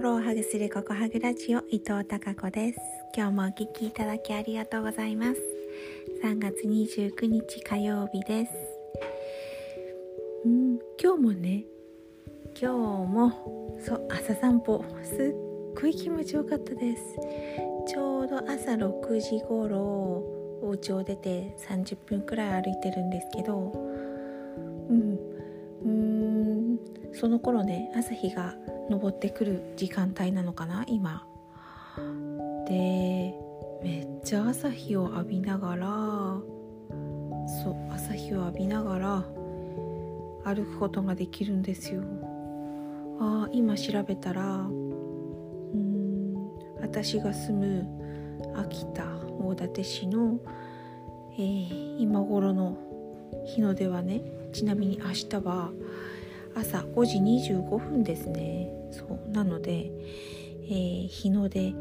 心をハグするココハグラジオ伊藤孝子です。今日もお聞きいただきありがとうございます。3月29日火曜日です。うん今日もね今日もそう朝散歩すっごい気持ちよかったです。ちょうど朝6時頃お家を出て30分くらい歩いてるんですけどうんうんその頃ね朝日が昇ってくる時間帯なのかな今。でめっちゃ朝日を浴びながらそう朝日を浴びながら歩くことができるんですよ。あ今調べたらうん私が住む秋田大館市の、えー、今頃の日の出はねちなみに明日は朝5時25分ですね。そう。なので、えー、日の出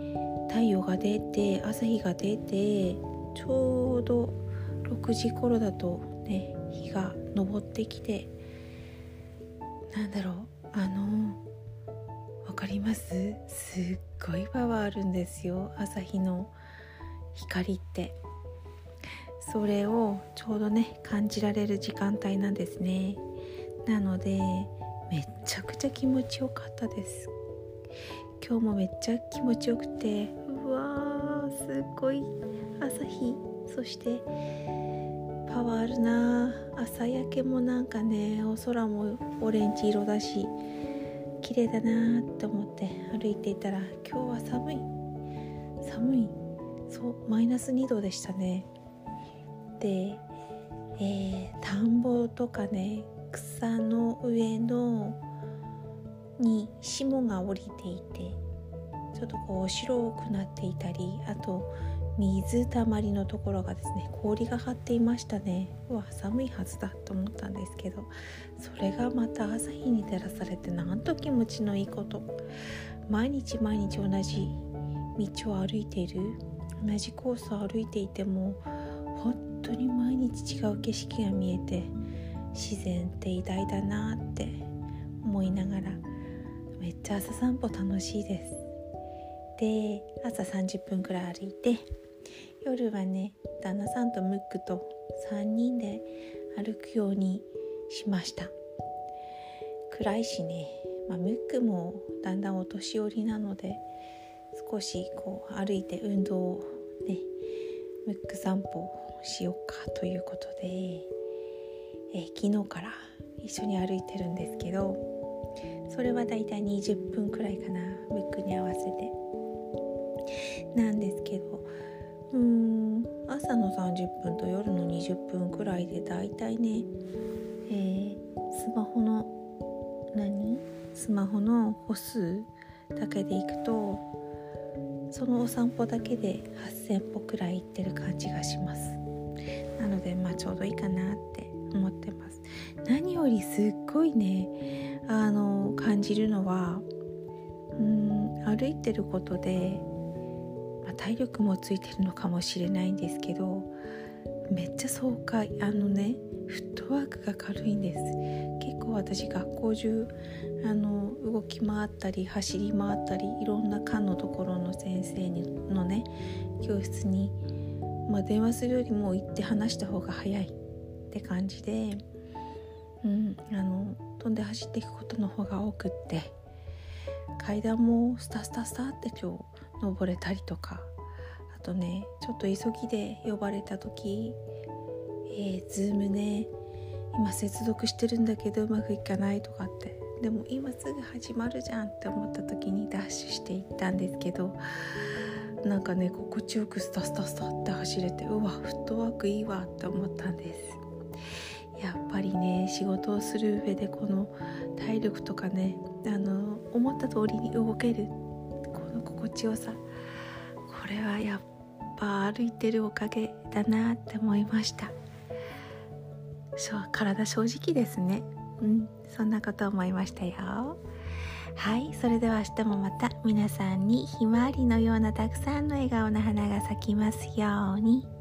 太陽が出て朝日が出てちょうど6時頃だとね日が昇ってきてなんだろう。あのわかります？すっごいパワーあるんですよ。朝日の光って。それをちょうどね感じられる時間帯なんですね。なのでめっちゃくちゃ気持ちよかったです。今日もめっちゃ気持ちよくてうわーすっごい朝日。そしてパワーあるな朝焼けもなんかねお空もオレンジ色だし綺麗だなって思って歩いていたら今日は寒い。寒い。そうマイナス2度でしたね。で、えー、田んぼとかね草の上のに霜が降りていてちょっとこう白くなっていたりあと水たまりのところがですね氷が張っていましたね。うわ寒いはずだと思ったんですけどそれがまた朝日に照らされてなんと気持ちのいいこと。毎日毎日同じ道を歩いている。同じコースを歩いていても本当に毎日違う景色が見えて自然って偉大だなって思いながらめっちゃ朝散歩楽しいです。で朝30分くらい歩いて夜はね旦那さんとムックと3人で歩くようにしました。暗いしね、まあ、ムックもだんだんお年寄りなので少しこう歩いて運動をねムック散歩しようかということでえー、昨日から一緒に歩いてるんですけどそれはだいたい20分くらいかなムックに合わせて。なんですけどうーん朝の30分と夜の20分くらいでだいたいね、えー、スマホの何？スマホの歩数だけでいくとそのお散歩だけで8,000歩くらい行ってる感じがします。なのでまあちょうどいいかなって思ってます。何よりすっごいねあの感じるのはうん歩いてることで、まあ、体力もついてるのかもしれないんですけどめっちゃ爽快。あのねフットワークが軽いんです。結構私学校中あの動き回ったり走り回ったりいろんな科のところの先生にのね教室に、まあ、電話するよりも行って話した方が早い。って感じで、うん、あの飛んで走っていくことの方が多くって階段もスタスタスタって今日登れたりとかあとねちょっと急ぎで呼ばれた時「えー、ズームね今接続してるんだけどうまくいかない」とかってでも今すぐ始まるじゃんって思った時にダッシュしていったんですけどなんかね心地よくスタスタスタって走れてうわフットワークいいわって思ったんです。ぱりね仕事をする上でこの体力とかねあの思った通りに動けるこの心地よさこれはやっぱ歩いてるおかげだなって思いました。そう体正直ですね。うんそんなこと思いましたよ。はいそれでは明日もまた皆さんにひまわりのようなたくさんの笑顔の花が咲きますように。